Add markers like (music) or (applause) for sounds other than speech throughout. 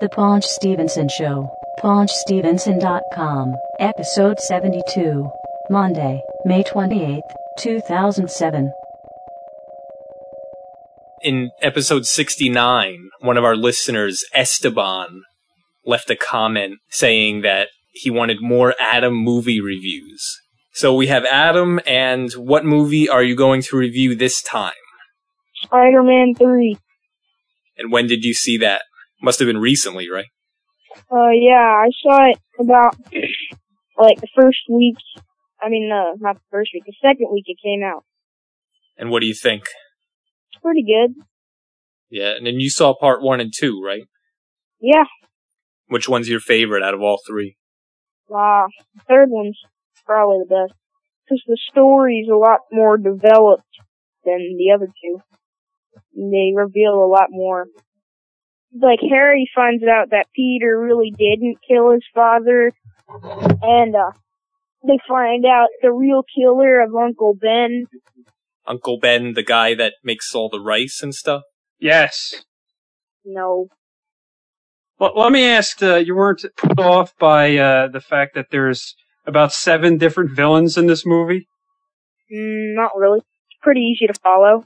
The Paunch Stevenson Show. PaunchStevenson.com. Episode 72. Monday, May 28th, 2007. in episode 69, one of our listeners, Esteban, left a comment saying that he wanted more Adam movie reviews. So we have Adam, and what movie are you going to review this time? Spider-Man 3. And when did you see that? Must have been recently, right? Uh, yeah, I saw it about, like, the first week. I mean, uh, not the first week, the second week it came out. And what do you think? It's pretty good. Yeah, and then you saw part one and two, right? Yeah, Which one's your favorite out of all three? uh, the third one's probably the best. Cause the story's a lot more developed than the other two. They reveal a lot more. Like, Harry finds out that Peter really didn't kill his father, and, uh, they find out the real killer of Uncle Ben Uncle Ben, the guy that makes all the rice and stuff? Yes. No. Well, let me ask, uh, you weren't put off by uh, the fact that there's about seven different villains in this movie? Mm, not really. It's pretty easy to follow.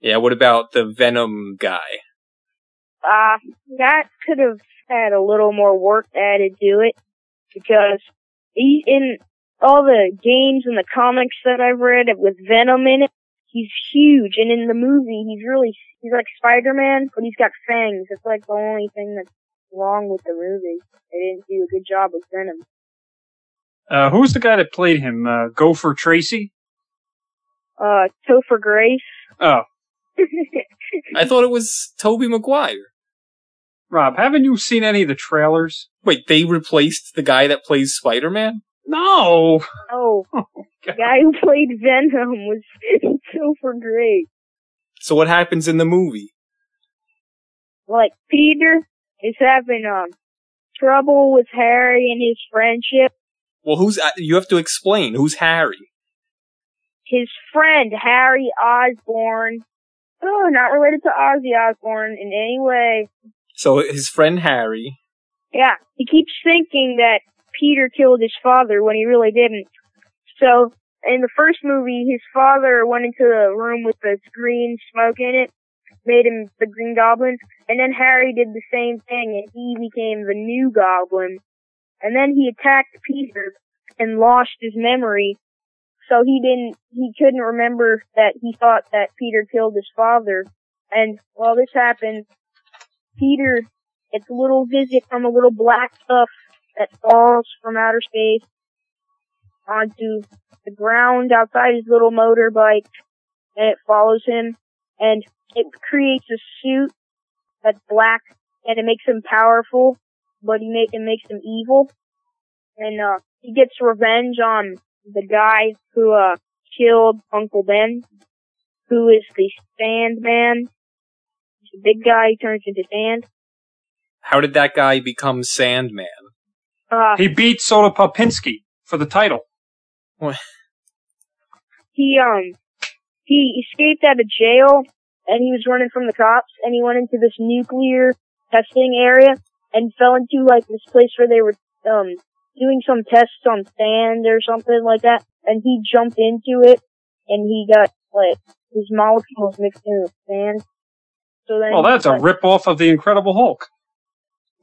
Yeah, what about the Venom guy? Uh, that could have had a little more work added to it because he, in all the games and the comics that I've read it with Venom in it, he's huge, and in the movie, he's really he's like Spider-Man, but he's got fangs. It's like the only thing that's wrong with the movie. They didn't do a good job with Venom. Uh, who's the guy that played him? Uh, Gopher Tracy? Uh, Topher Grace. Oh, (laughs) I thought it was Tobey Maguire. Rob, haven't you seen any of the trailers? Wait, they replaced the guy that plays Spider-Man? No! (laughs) Oh, God. the guy who played Venom was (laughs) Topher Grace. So what happens in the movie? like Peter is having um trouble with Harry and his friendship. Well, who's, uh, you have to explain, who's Harry? His friend Harry Osborn, oh, not related to Ozzy Osbourne in any way. So his friend Harry, Yeah, he keeps thinking that Peter killed his father when he really didn't. So in the first movie, his father went into the room with the green smoke in it, made him the Green Goblin, and then Harry did the same thing, and he became the new Goblin. And then he attacked Peter and lost his memory, so he didn't, he couldn't remember that he thought that Peter killed his father. And while this happened, Peter gets a little visit from a little black stuff that falls from outer space onto the ground outside his little motorbike, and it follows him, and it creates a suit that's black, and it makes him powerful, but he make it makes him evil, and uh, he gets revenge on the guy who uh killed Uncle Ben, who is the Sandman. He's a big guy, he turns into sand. how did that guy become Sandman? Uh, He beat Soda Popinski for the title. he um he escaped out of jail and he was running from the cops and he went into this nuclear testing area and fell into like this place where they were um doing some tests on sand or something like that and he jumped into it and he got like his molecules mixed in with sand. So then Well, that's a like, rip off of the Incredible Hulk.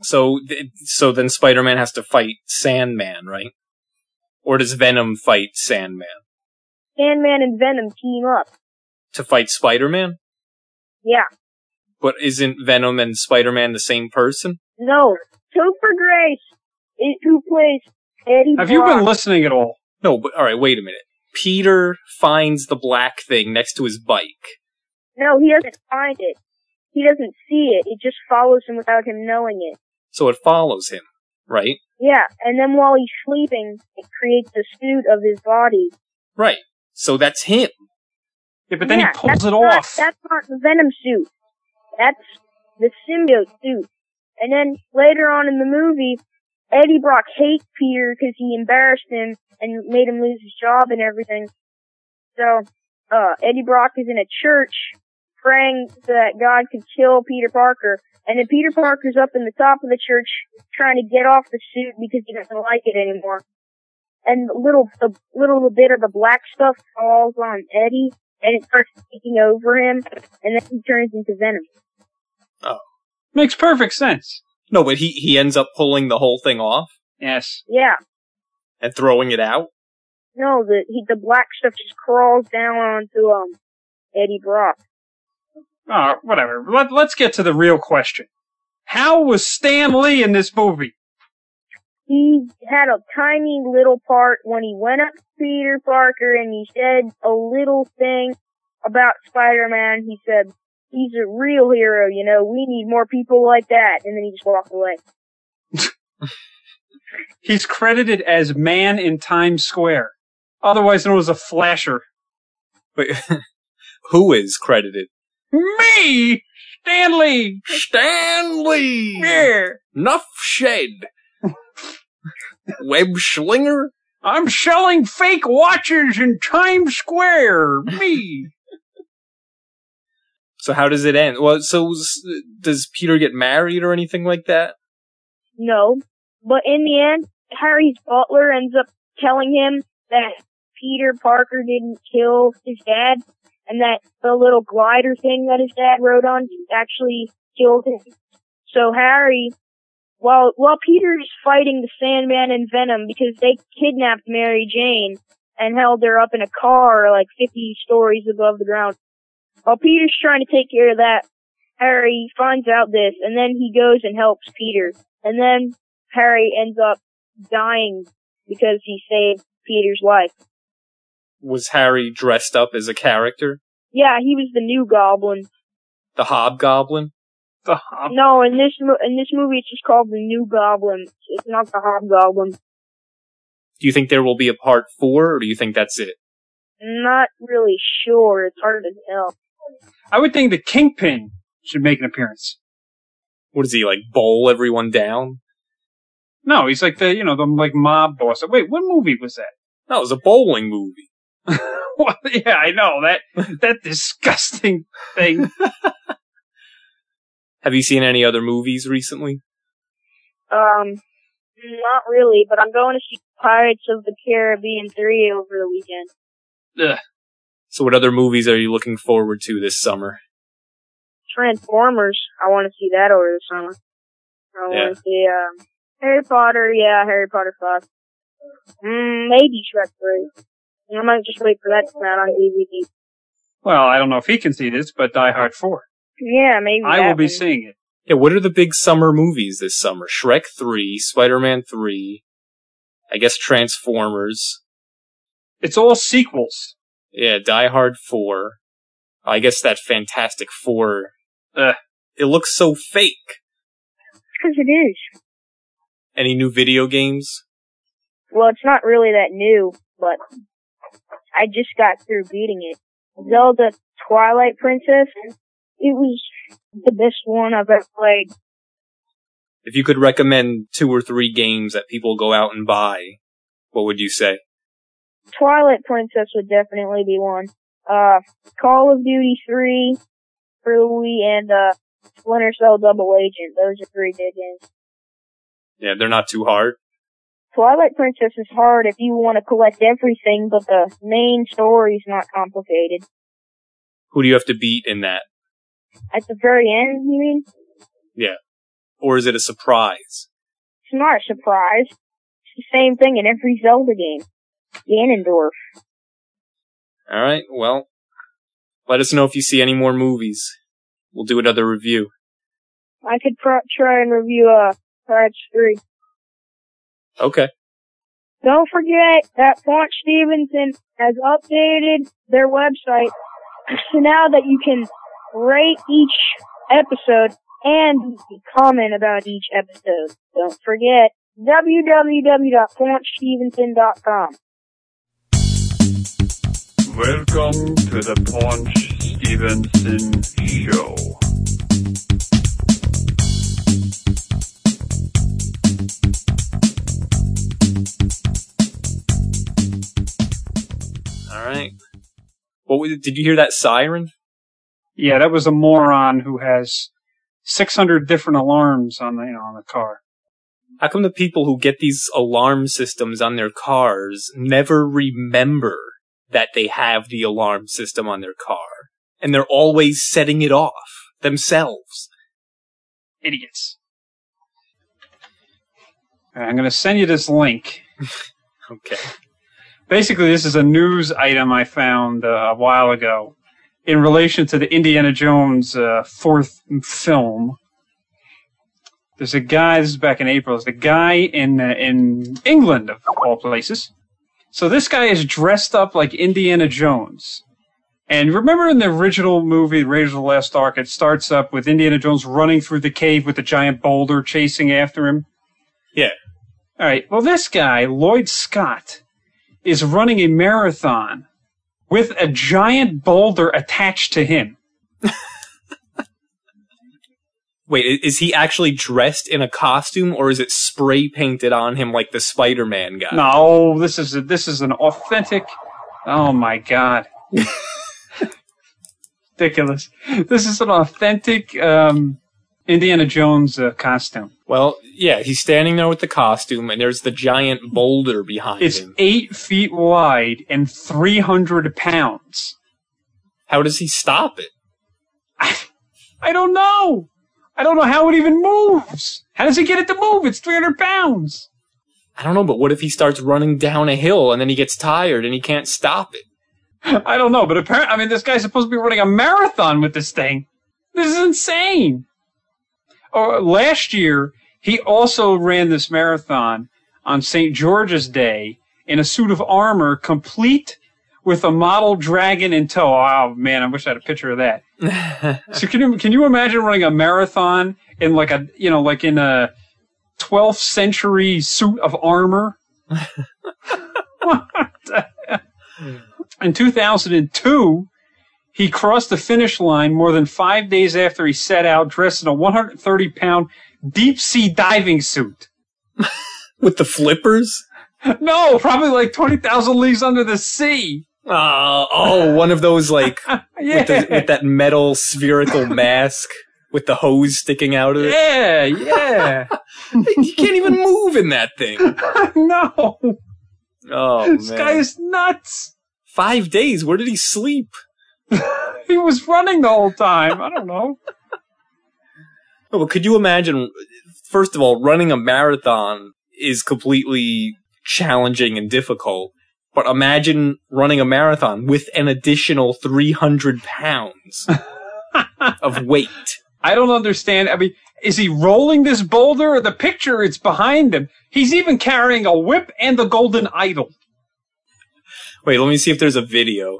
So, so then Spider-Man has to fight Sandman, right? Or does Venom fight Sandman? Sandman and Venom team up. To fight Spider-Man? Yeah. But isn't Venom and Spider-Man the same person? No. Topher Grace is who plays Eddie Have you been listening at all? No, but alright, wait a minute. Peter finds the black thing next to his bike. No, he doesn't find it. He doesn't see it. It just follows him without him knowing it. So it follows him, right? Yeah, and then while he's sleeping, it creates the suit of his body. Right. So that's him. Yeah, but then yeah, he pulls it not, off. That's not the Venom suit. That's the symbiote suit. And then later on in the movie, Eddie Brock hates Peter because he embarrassed him and made him lose his job and everything. So, uh, Eddie Brock is in a church praying that God could kill Peter Parker. And then Peter Parker's up in the top of the church trying to get off the suit because he doesn't like it anymore. And little, a little bit of the black stuff falls on Eddie and it starts taking over him and then he turns into Venom. Oh. Makes perfect sense. No, but he, he ends up pulling the whole thing off Yes. Yeah. and throwing it out. No, the, he, the black stuff just crawls down onto, um, Eddie Brock. Oh, whatever. Let, let's get to the real question. How was Stan Lee in this movie? he had a tiny little part when he went up to Peter Parker and he said a little thing about Spider-Man. He said, he's a real hero, you know, we need more people like that. And then he just walked away. (laughs) He's credited as Man in Times Square, otherwise known as a flasher. Wait, (laughs) who is credited? Me! Stan Lee! Stanley! Yeah! Nuff Shed! Web Schlinger? I'm selling fake watches in Times Square! Me! So how does it end? Well, so does Peter get married or anything like that? No. But in the end, Harry's butler ends up telling him that Peter Parker didn't kill his dad and that the little glider thing that his dad rode on actually killed him. So Harry, while, while Peter's fighting the Sandman and Venom because they kidnapped Mary Jane and held her up in a car like 50 stories above the ground. While Peter's trying to take care of that, Harry finds out this and then he goes and helps Peter. And then Harry ends up dying because he saved Peter's life. Was Harry dressed up as a character? Yeah, he was the new Goblin. The Hobgoblin? The hop. No, in this mo- in this movie, it's just called the New Goblin. It's not the Hobgoblin. Do you think there will be a part four, or do you think that's it? Not really sure. It's hard to tell. I would think the Kingpin should make an appearance. What does he, like, bowl everyone down? No, he's like the, you know, the like mob boss. Wait, what movie was that? (laughs) No, it was a bowling movie. well, yeah, I know that that (laughs) disgusting thing. (laughs) Have you seen any other movies recently? Um, not really, but I'm going to see Pirates of the Caribbean 3 over the weekend. Ugh. So what other movies are you looking forward to this summer? Transformers, I want to see that over the summer. I Yeah. want to see, um, Harry Potter, yeah, Harry Potter 5. Mm, maybe Shrek 3. I might just wait for that to come out on DVD. Well, I don't know if he can see this, but Die Hard 4. Yeah, maybe I that will be seeing it. Yeah, what are the big summer movies this summer? Shrek 3, Spider-Man 3, I guess Transformers, It's all sequels. Yeah, Die Hard 4, I guess that Fantastic Four. Ugh. It looks so fake. It's 'cause it is. Any new video games? Well, it's not really that new, but I just got through beating it. Zelda Twilight Princess. It was the best one I've ever played. If you could recommend two or three games that people go out and buy, what would you say? Twilight Princess would definitely be one. Uh, Call of Duty 3 for the Wii and, uh, Splinter Cell Double Agent. Those are three good games. Yeah, they're not too hard. Twilight Princess is hard if you want to collect everything, but the main story's not complicated. Who do you have to beat in that? At the very end, you mean? Yeah. Or is it a surprise? It's not a surprise. It's the same thing in every Zelda game. Ganondorf. Alright, well, let us know if you see any more movies. We'll do another review. I could pro- try and review, uh, Pirates 3. Okay. Don't forget that Paunch Stevenson has updated their website (clears throat) so now that you can rate each episode and comment about each episode. Don't forget www.paunchstevenson.com. Welcome to the Paunch Stevenson Show. Alright. What was, did you hear that siren? Yeah, that was a moron who has 600 different alarms on the, you know, on the car. How come the people who get these alarm systems on their cars never remember that they have the alarm system on their car? And they're always setting it off themselves. Idiots. I'm going to send you this link. (laughs) Okay. Basically, this is a news item I found uh, a while ago in relation to the Indiana Jones uh, fourth film. There's a guy. This is back in April. There's a guy in uh, in England of all places. So this guy is dressed up like Indiana Jones. And remember in the original movie, Raiders of the Lost Ark, it starts up with Indiana Jones running through the cave with a giant boulder chasing after him. Yeah. All right. Well, this guy, Lloyd Scott, is running a marathon with a giant boulder attached to him. (laughs) Wait, is he actually dressed in a costume or is it spray painted on him like the Spider-Man guy? No, this is a, this is an authentic. Oh my god, (laughs) ridiculous! This is an authentic um, Indiana Jones uh, costume. Well, yeah, he's standing there with the costume and there's the giant boulder behind him. It's eight feet wide and three hundred pounds. How does he stop it? I don't know. I don't know how it even moves. How does he get it to move? It's three hundred pounds. I don't know, but what if he starts running down a hill and then he gets tired and he can't stop it? I don't know, but apparently, I mean, this guy's supposed to be running a marathon with this thing. This is insane. Oh, last year, he also ran this marathon on St. George's Day in a suit of armor, complete with a model dragon in tow. Oh man, I wish I had a picture of that. So can you can you imagine running a marathon in like a you know like in a 12th century suit of armor? What the hell? in 2002, he crossed the finish line more than five days after he set out, dressed in a 130 pound deep sea diving suit. With the flippers? No, probably like 20,000 leagues under the sea. Uh, oh, one of those like Yeah. (laughs) with, the, with that metal spherical (laughs) mask with the hose sticking out of it. yeah, yeah. (laughs) You can't even move in that thing. no, Oh this man. guy is nuts. Five days. Where did he sleep? He was running the whole time. I don't know. Oh, Well, could you imagine? First of all, running a marathon is completely challenging and difficult. But imagine running a marathon with an additional 300 pounds (laughs) of weight. I don't understand. I mean, is he rolling this boulder or the picture it's behind him? He's even carrying a whip and the golden idol. Wait, let me see if there's a video.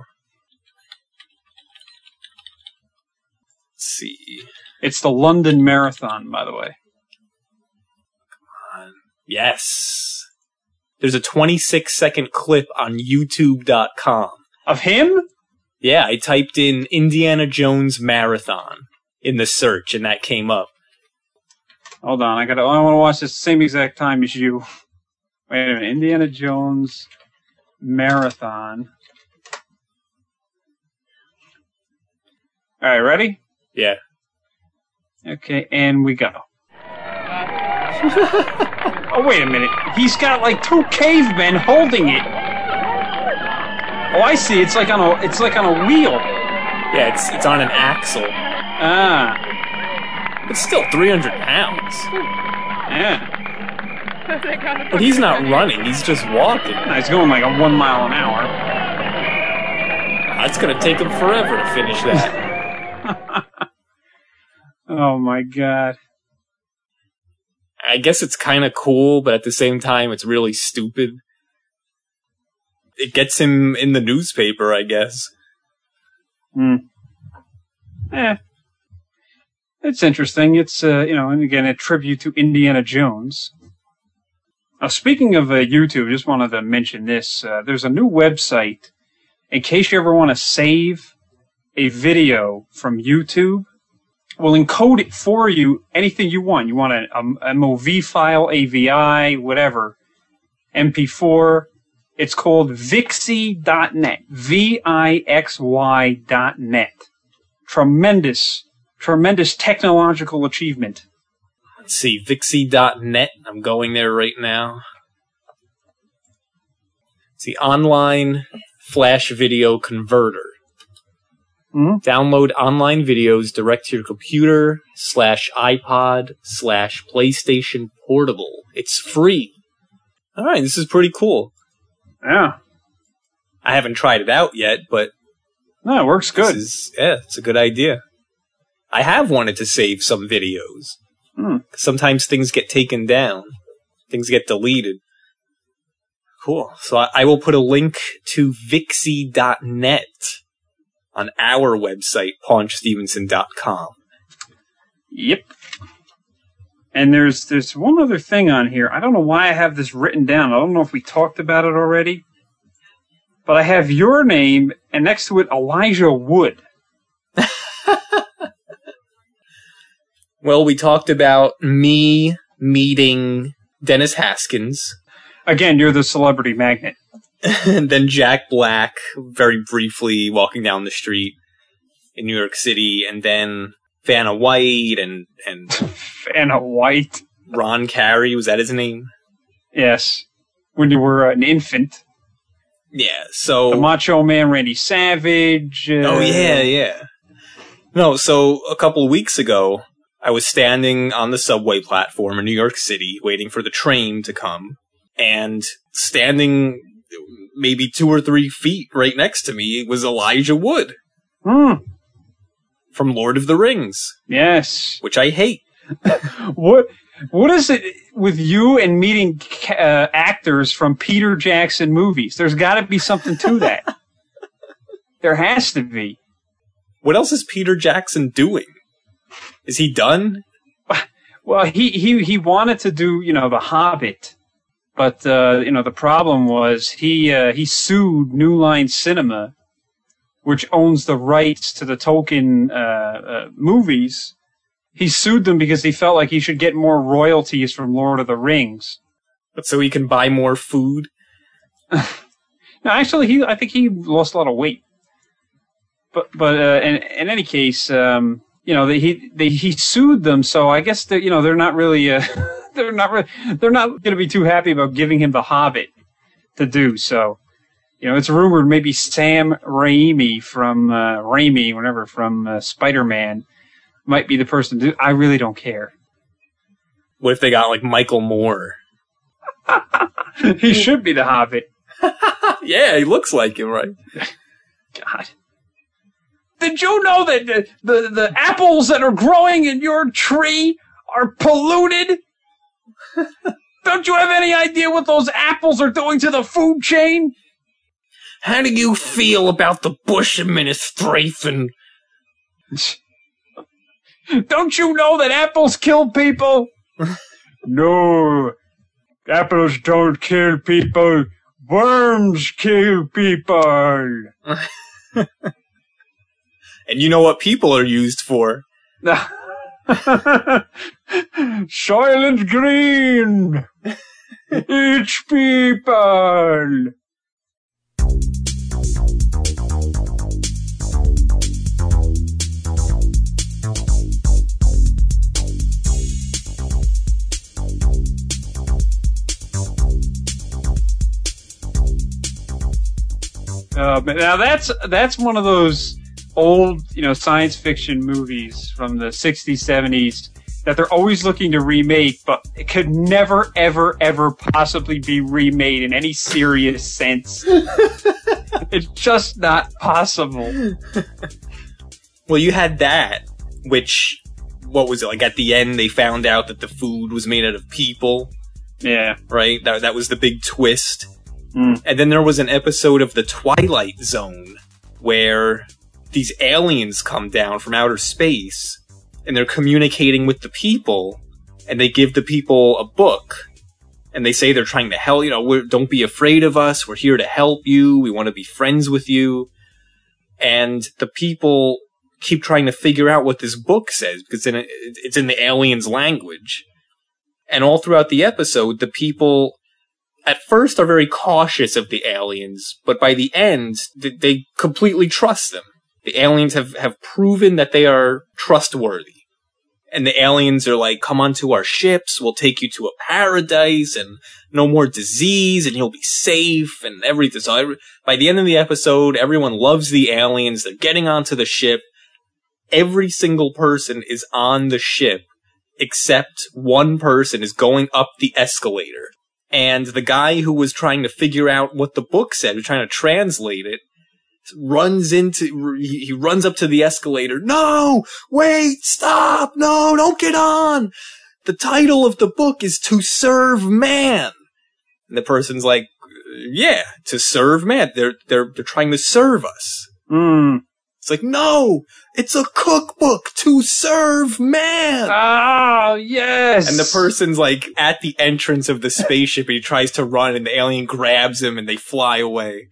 Let's see. It's the London Marathon, by the way. Yes. There's a 26 second clip on YouTube.com. Of him? Yeah, I typed in Indiana Jones Marathon in the search and that came up. Hold on, I gotta. I want to watch this same exact time as you. Wait a minute, Indiana Jones Marathon. All right, ready? Yeah. Okay, and we go. (laughs) oh, wait a minute. He's got like two cavemen holding it. Oh, I see. It's like on a. It's like on a wheel. Yeah, it's it's on an axle. Ah, It's still 300 pounds. yeah. But he's not running, he's just walking. He's going like a one mile an hour. That's gonna take him forever to finish that. (laughs) Oh my god. I guess it's kind of cool, but at the same time, it's really stupid. It gets him in the newspaper, I guess. Hmm. Eh. It's interesting. It's, uh, you know, and again, a tribute to Indiana Jones. Now, speaking of uh, YouTube, just wanted to mention this. Uh, there's a new website in case you ever want to save a video from YouTube. We'll encode it for you, anything you want. You want a, MOV file, AVI, whatever, MP4. It's called Vixy.net. V-I-X-Y dot net. tremendous, tremendous technological achievement. Let's see, Vixy.net. I'm going there right now. It's the online flash video converter. Mhm. Download online videos direct to your computer slash iPod slash PlayStation Portable. It's free. All right, this is pretty cool. Yeah. I haven't tried it out yet, but No, it works good. Is, yeah, it's a good idea. I have wanted to save some videos. Hmm. Sometimes things get taken down, things get deleted. Cool. So I, I will put a link to Vixy.net on our website, paunchstevenson.com. Yep. And there's there's one other thing on here. I don't know why I have this written down. I don't know if we talked about it already. But I have your name and next to it Elijah Wood. (laughs) Well, we talked about me meeting Dennis Haskins, Again, you're the celebrity magnet. And (laughs) then Jack Black very briefly walking down the street in New York City, and then Vanna White and and (laughs) Anna White. Ron Carey was that his name? Yes. When you were an infant. Yeah. So The Macho Man Randy Savage. Uh, oh yeah, yeah. No, so a couple weeks ago, I was standing on the subway platform in New York City, waiting for the train to come, and standing maybe two or three feet right next to me was Elijah Wood Hmm. from Lord of the Rings, Yes. which I hate. (laughs) What what is it with you and meeting uh, actors from Peter Jackson movies? There's got to be something to that. (laughs) there has to be. What else is Peter Jackson doing? Is he done? Well, he he he wanted to do you know The Hobbit, but uh, you know the problem was he uh, he sued New Line Cinema, which owns the rights to the Tolkien uh, uh, movies. He sued them because he felt like he should get more royalties from Lord of the Rings. So he can buy more food? (laughs) No, actually, he I think he lost a lot of weight. But but uh, in in any case, um, you know, they, he they, he sued them, so I guess they you know they're not really uh, (laughs) they're not they're not going to be too happy about giving him the Hobbit to do. So you know, it's rumored maybe Sam Raimi from uh, Raimi, whatever from uh, Spider Man, might be the person to do. I really don't care. What if they got like Michael Moore? (laughs) he should be the Hobbit. (laughs) yeah, he looks like him, right? God. Did you know that the, the, the apples that are growing in your tree are polluted? Don't you have any idea what those apples are doing to the food chain? How do you feel about the Bush administration? Don't you know that apples kill people? no. Apples don't kill people. Worms kill people. (laughs) And you know what people are used for? (laughs) (laughs) Soylent Green. Each people. Uh, now that's that's one of those old, you know, science fiction movies from the 60s, 70s that they're always looking to remake, but it could never, ever, ever possibly be remade in any serious sense. (laughs) it's just not possible. Well, you had that, which, what was it, like at the end they found out that the food was made out of people, Yeah. right? That, that was the big twist. Mm. And then there was an episode of The Twilight Zone where these aliens come down from outer space and they're communicating with the people and they give the people a book and they say they're trying to help, you know, don't be afraid of us. We're here to help you. We want to be friends with you. And the people keep trying to figure out what this book says because in it, it's in the aliens language. And all throughout the episode, the people at first are very cautious of the aliens, but by the end, they completely trust them. The aliens have, have proven that they are trustworthy. And the aliens are like, come onto our ships, we'll take you to a paradise and no more disease and you'll be safe and everything. So every, by the end of the episode, everyone loves the aliens. They're getting onto the ship. Every single person is on the ship except one person is going up the escalator. And the guy who was trying to figure out what the book said, who's trying to translate it, runs into, he runs up to the escalator. No! Wait! Stop! No! Don't get on! The title of the book is To Serve Man. And the person's like, yeah, to serve man. They're, they're, they're trying to serve us. Mm. It's like, no! It's a cookbook to serve man! Oh, yes. And the person's like at the entrance of the spaceship and he tries to run and the alien grabs him and they fly away.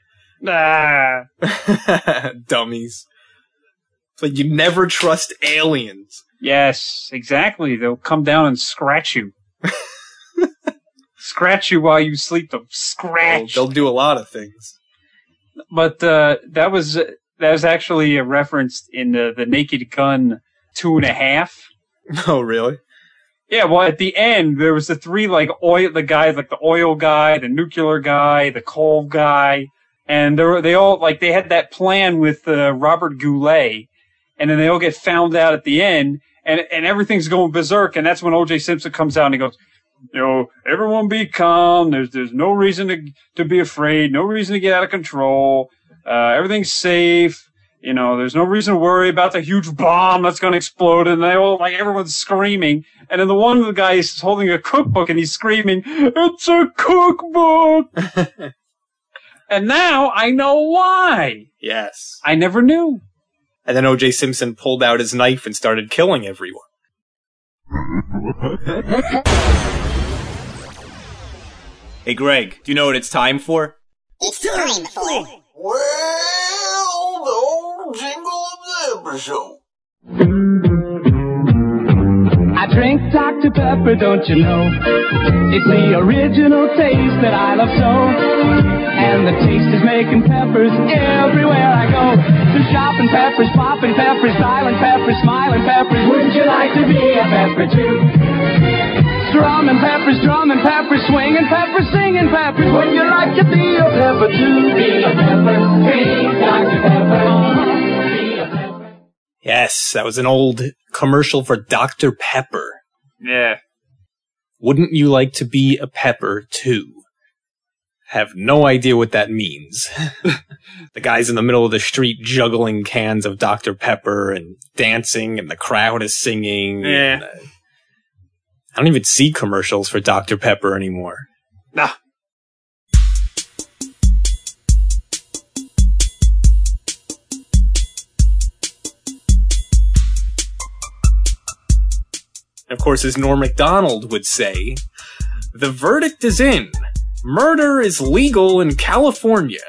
Ah. (laughs) Dummies. It's like you never trust aliens. Yes, exactly. They'll come down and scratch you. (laughs) scratch you while you sleep. They'll scratch. they'll do a lot of things. but uh, that was that was actually referenced in the the Naked Gun two and a half. (laughs) Oh, really? Yeah, well, at the end there was the three like oil, the guys like the oil guy, the nuclear guy, the coal guy, and they they all like they had that plan with uh, Robert Goulet, and then they all get found out at the end, and and everything's going berserk, and that's when O.J. Simpson comes out and he goes, you know, everyone be calm. There's there's no reason to to be afraid, no reason to get out of control. Uh, everything's safe. You know, there's no reason to worry about the huge bomb that's going to explode. And they all, like, everyone's screaming. And then the one the guys is holding a cookbook and he's screaming, it's a cookbook! (laughs) and now I know why. Yes. I never knew. And then OJ Simpson pulled out his knife and started killing everyone. Hey Greg, do you know what it's time for? It's time for Well, the old jingle of the episode. I drink Dr. Pepper, don't you know? It's the original taste that I love so. And the taste is making peppers everywhere I go. So shopping peppers, popping peppers, styling peppers, smiling peppers. Wouldn't you like to be a pepper too? Strumming peppers, drumming peppers, swinging peppers, singing peppers. Wouldn't you like to be a pepper too? Be a pepper, be Dr. Pepper. Be a pepper. Yes, that was an old commercial for Dr. Pepper. Yeah. Wouldn't you like to be a pepper too? Have no idea what that means. (laughs) the guy's in the middle of the street juggling cans of Dr. Pepper and dancing, and the crowd is singing. Yeah. and, uh, I don't even see commercials for Dr. Pepper anymore. Nah. Of course, as Norm Macdonald would say, the verdict is in. Murder is legal in California.